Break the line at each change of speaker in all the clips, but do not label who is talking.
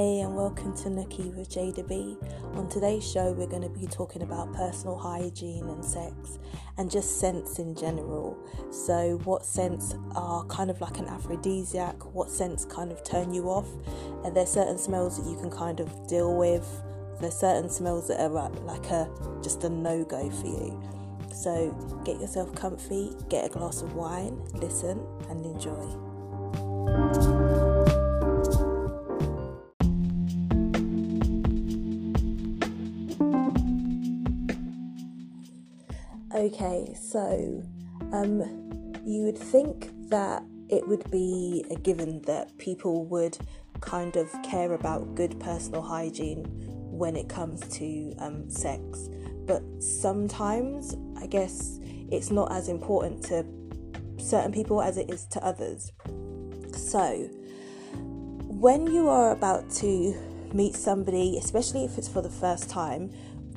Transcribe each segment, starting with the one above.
Hey, and welcome to Nookie with Jada B. On today's show, we're going to be talking about personal hygiene and sex and just scents in general. So, what scents are kind of like an aphrodisiac, what scents kind of turn you off, and there's certain smells that you can kind of deal with, there's certain smells that are uh, like a just a no go for you. So, get yourself comfy, get a glass of wine, listen, and enjoy. Okay, so um, you would think that it would be a given that people would kind of care about good personal hygiene when it comes to um, sex, but sometimes I guess it's not as important to certain people as it is to others. So, when you are about to meet somebody, especially if it's for the first time,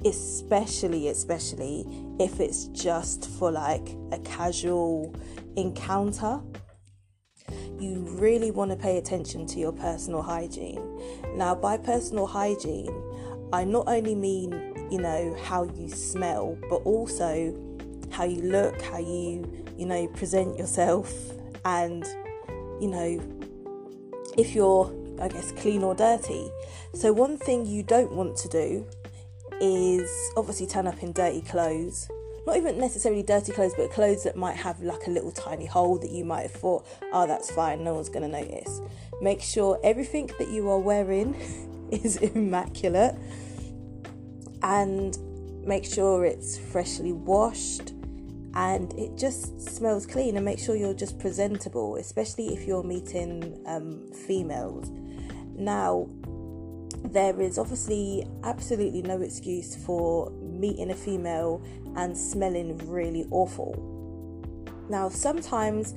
especially especially if it's just for like a casual encounter. You really want to pay attention to your personal hygiene. Now by personal hygiene i not only mean you know how you smell but also how you look how you you know present yourself. And you know if you're i guess clean or dirty. So one thing you don't want to do is obviously turn up in dirty clothes. Not even necessarily dirty clothes, but clothes that might have like a little tiny hole that you might have thought, oh, that's fine, no one's going to notice. Make sure everything that you are wearing is immaculate and make sure it's freshly washed and it just smells clean and make sure you're just presentable, especially if you're meeting um, females. Now, there is obviously absolutely no excuse for meeting a female and smelling really awful. Now, sometimes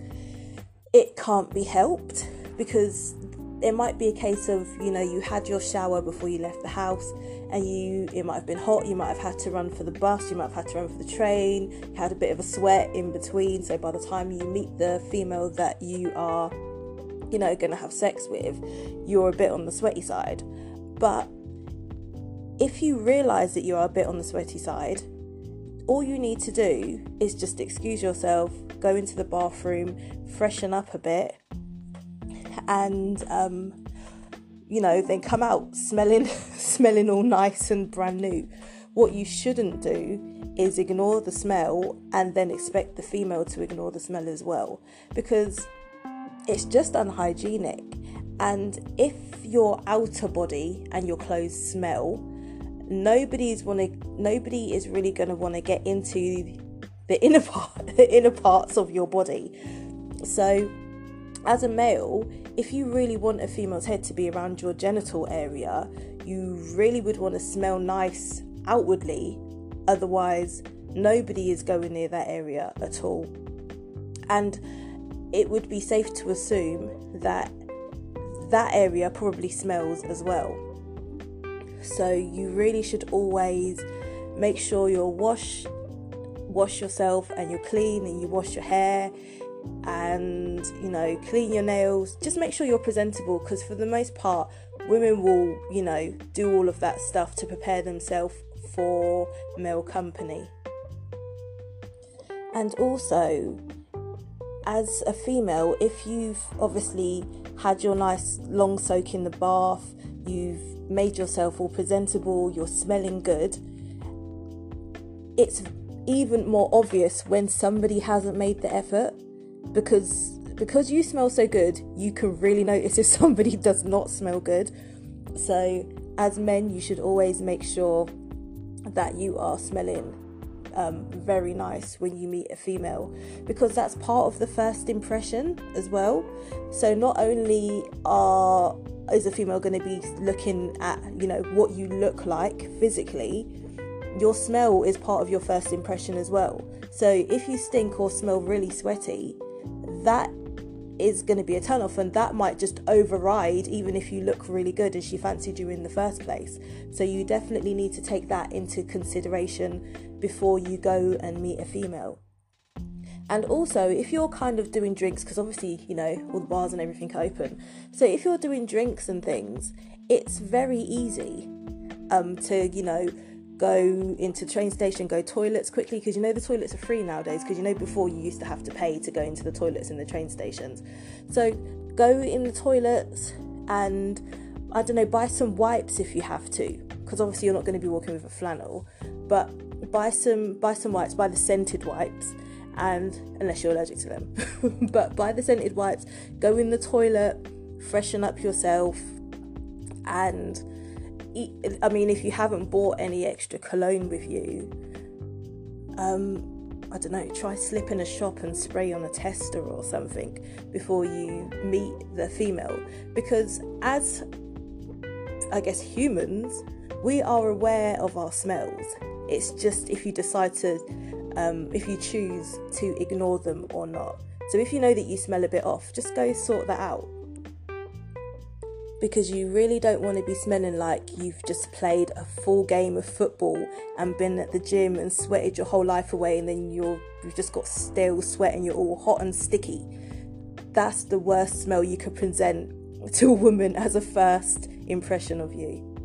it can't be helped because it might be a case of you know you had your shower before you left the house and you it might have been hot you might have had to run for the bus you might have had to run for the train you had a bit of a sweat in between so by the time you meet the female that you are you know going to have sex with you're a bit on the sweaty side but if you realize that you are a bit on the sweaty side, all you need to do is just excuse yourself, go into the bathroom, freshen up a bit, and um, you know, then come out smelling smelling all nice and brand new. What you shouldn't do is ignore the smell and then expect the female to ignore the smell as well because it's just unhygienic and if your outer body and your clothes smell, nobody's wanna nobody is really gonna want to get into the inner part the inner parts of your body. So as a male, if you really want a female's head to be around your genital area, you really would want to smell nice outwardly. Otherwise, nobody is going near that area at all. And it would be safe to assume that that area probably smells as well. So you really should always make sure you're wash wash yourself and you're clean and you wash your hair and you know clean your nails just make sure you're presentable because for the most part women will you know do all of that stuff to prepare themselves for male company and also as a female, if you've obviously had your nice long soak in the bath, you've made yourself all presentable, you're smelling good, it's even more obvious when somebody hasn't made the effort because because you smell so good, you can really notice if somebody does not smell good. So, as men, you should always make sure that you are smelling um, very nice when you meet a female because that's part of the first impression as well. So not only are is a female going to be looking at you know what you look like physically, your smell is part of your first impression as well. So if you stink or smell really sweaty, that is going to be a turn off and that might just override even if you look really good and she fancied you in the first place. So you definitely need to take that into consideration before you go and meet a female. And also if you're kind of doing drinks because obviously you know all the bars and everything open. So if you're doing drinks and things it's very easy um, to, you know, go into train station, go toilets quickly because you know the toilets are free nowadays because you know before you used to have to pay to go into the toilets in the train stations. So go in the toilets and I don't know, buy some wipes if you have to because obviously you're not going to be walking with a flannel, but buy some buy some wipes, buy the scented wipes and unless you're allergic to them, but buy the scented wipes, go in the toilet, freshen up yourself and I mean, if you haven't bought any extra cologne with you, um, I don't know, try slip in a shop and spray on a tester or something before you meet the female. Because as, I guess, humans, we are aware of our smells. It's just if you decide to, um, if you choose to ignore them or not. So if you know that you smell a bit off, just go sort that out because you really don't want to be smelling like you've just played a full game of football and been at the gym and sweated your whole life away and then you're you've just got stale sweat and you're all hot and sticky. That's the worst smell you could present to a woman as a first impression of you.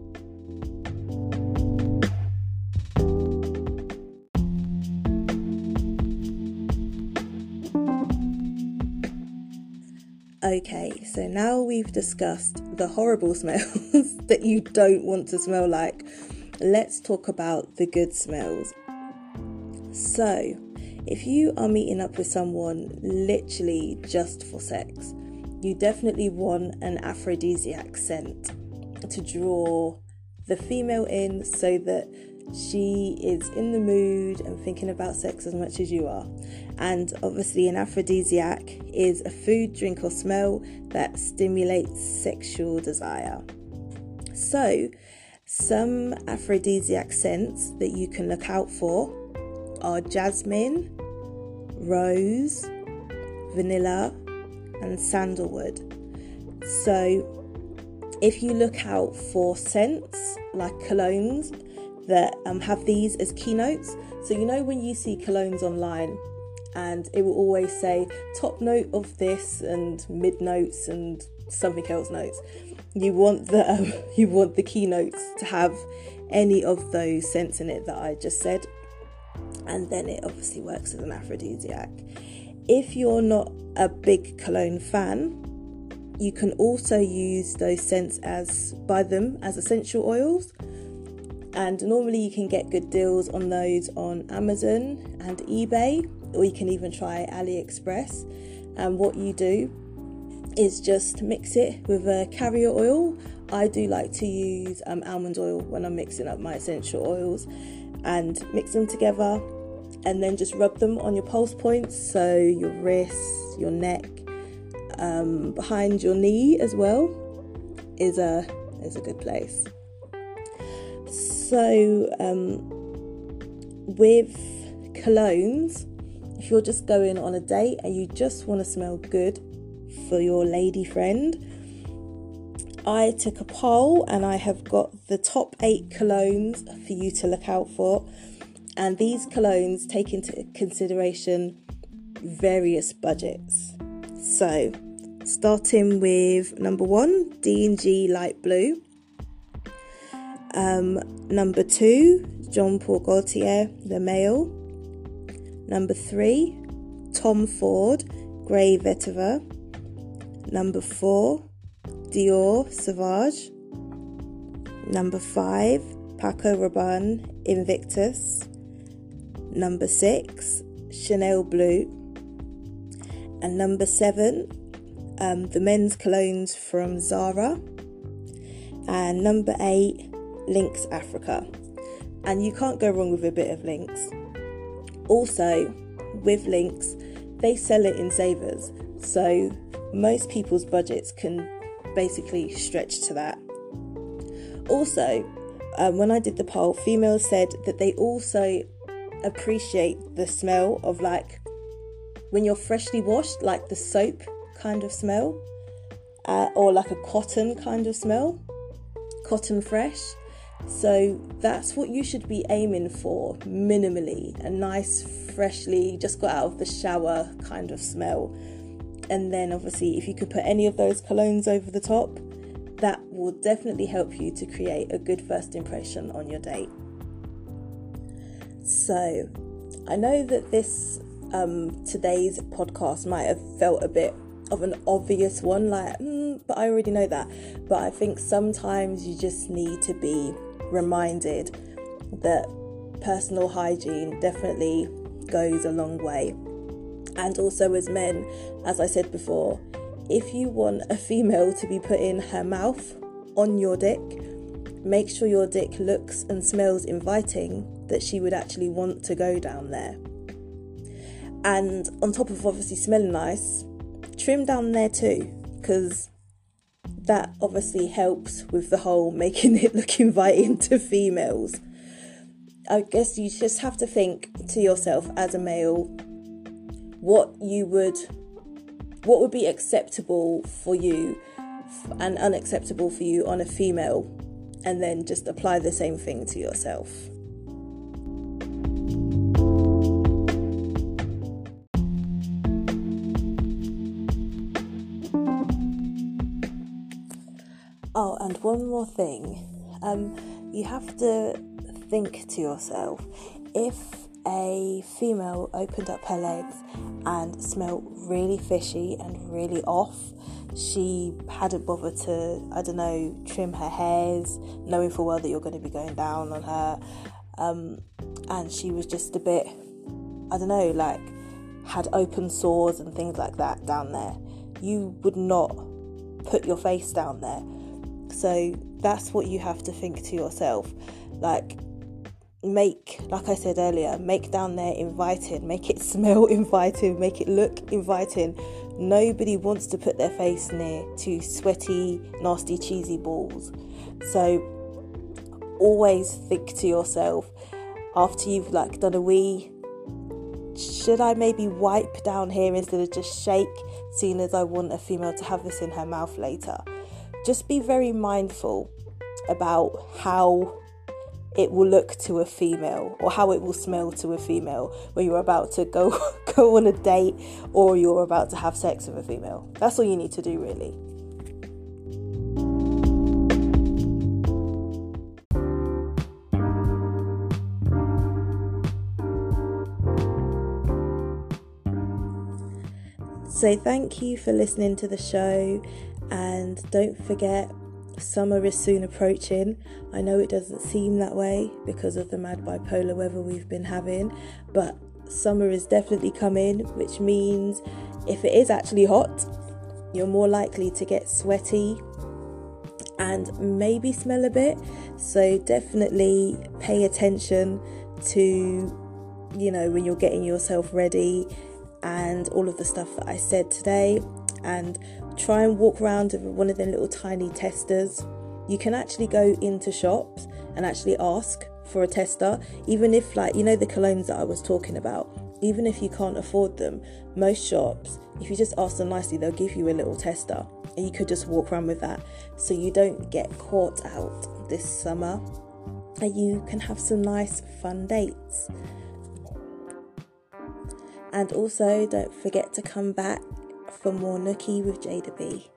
Okay, so now we've discussed the horrible smells that you don't want to smell like. Let's talk about the good smells. So, if you are meeting up with someone literally just for sex, you definitely want an aphrodisiac scent to draw the female in so that she is in the mood and thinking about sex as much as you are. And obviously, an aphrodisiac is a food, drink, or smell that stimulates sexual desire. So, some aphrodisiac scents that you can look out for are jasmine, rose, vanilla, and sandalwood. So, if you look out for scents like colognes that um, have these as keynotes. So, you know, when you see colognes online, and it will always say top note of this and mid notes and something else notes. You want the um, you want the keynotes to have any of those scents in it that I just said, and then it obviously works as an aphrodisiac. If you're not a big cologne fan, you can also use those scents as buy them as essential oils and normally you can get good deals on those on Amazon and eBay, or you can even try AliExpress. And what you do is just mix it with a carrier oil. I do like to use um, almond oil when I'm mixing up my essential oils and mix them together and then just rub them on your pulse points so your wrists, your neck, um, behind your knee as well is a is a good place. So, um, with colognes, if you're just going on a date and you just want to smell good for your lady friend, I took a poll and I have got the top eight colognes for you to look out for. And these colognes take into consideration various budgets. So, starting with number one, D&G Light Blue. Um, number two, Jean Paul Gaultier, Le Male. Number three, Tom Ford, Grey Vetiver. Number four, Dior Sauvage. Number five, Paco Rabanne Invictus. Number six, Chanel Blue. And number seven, um, the men's colognes from Zara. And number eight, Lynx Africa. And you can't go wrong with a bit of Lynx. Also, with Lynx, they sell it in savers, so most people's budgets can basically stretch to that. Also, um, when I did the poll, females said that they also appreciate the smell of like when you're freshly washed, like the soap kind of smell, uh, or like a cotton kind of smell, cotton fresh. So that's what you should be aiming for minimally a nice, freshly just got out of the shower kind of smell. And then, obviously, if you could put any of those colognes over the top, that will definitely help you to create a good first impression on your date. So, I know that this um, today's podcast might have felt a bit of an obvious one, like, mm, but I already know that. But I think sometimes you just need to be reminded that personal hygiene definitely goes a long way. And also, as men, as I said before, if you want a female to be putting her mouth on your dick, make sure your dick looks and smells inviting that she would actually want to go down there. And on top of obviously smelling nice, trim down there too, because that obviously helps with the whole making it look inviting to females. I guess you just have to think to yourself as a male what you would what would be acceptable for you and unacceptable for you on a female and then just apply the same thing to yourself. Oh, and one more thing. Um, you have to think to yourself if a female opened up her legs and smelled really fishy and really off, she hadn't bothered to, I don't know, trim her hairs, knowing full well that you're going to be going down on her. Um, and she was just a bit, I don't know, like had open sores and things like that down there. You would not put your face down there. So that's what you have to think to yourself. Like, make, like I said earlier, make down there inviting, make it smell inviting, make it look inviting. Nobody wants to put their face near to sweaty, nasty, cheesy balls. So always think to yourself after you've like done a wee, should I maybe wipe down here instead of just shake, seeing as I want a female to have this in her mouth later? Just be very mindful about how it will look to a female or how it will smell to a female when you're about to go go on a date or you're about to have sex with a female. That's all you need to do really. So, thank you for listening to the show, and don't forget Summer is soon approaching. I know it doesn't seem that way because of the mad bipolar weather we've been having, but summer is definitely coming, which means if it is actually hot, you're more likely to get sweaty and maybe smell a bit. So definitely pay attention to, you know, when you're getting yourself ready and all of the stuff that I said today and try and walk around with one of them little tiny testers. You can actually go into shops and actually ask for a tester, even if, like, you know, the colognes that I was talking about, even if you can't afford them, most shops, if you just ask them nicely, they'll give you a little tester and you could just walk around with that so you don't get caught out this summer and you can have some nice, fun dates. And also, don't forget to come back for more Nookie with Jada B.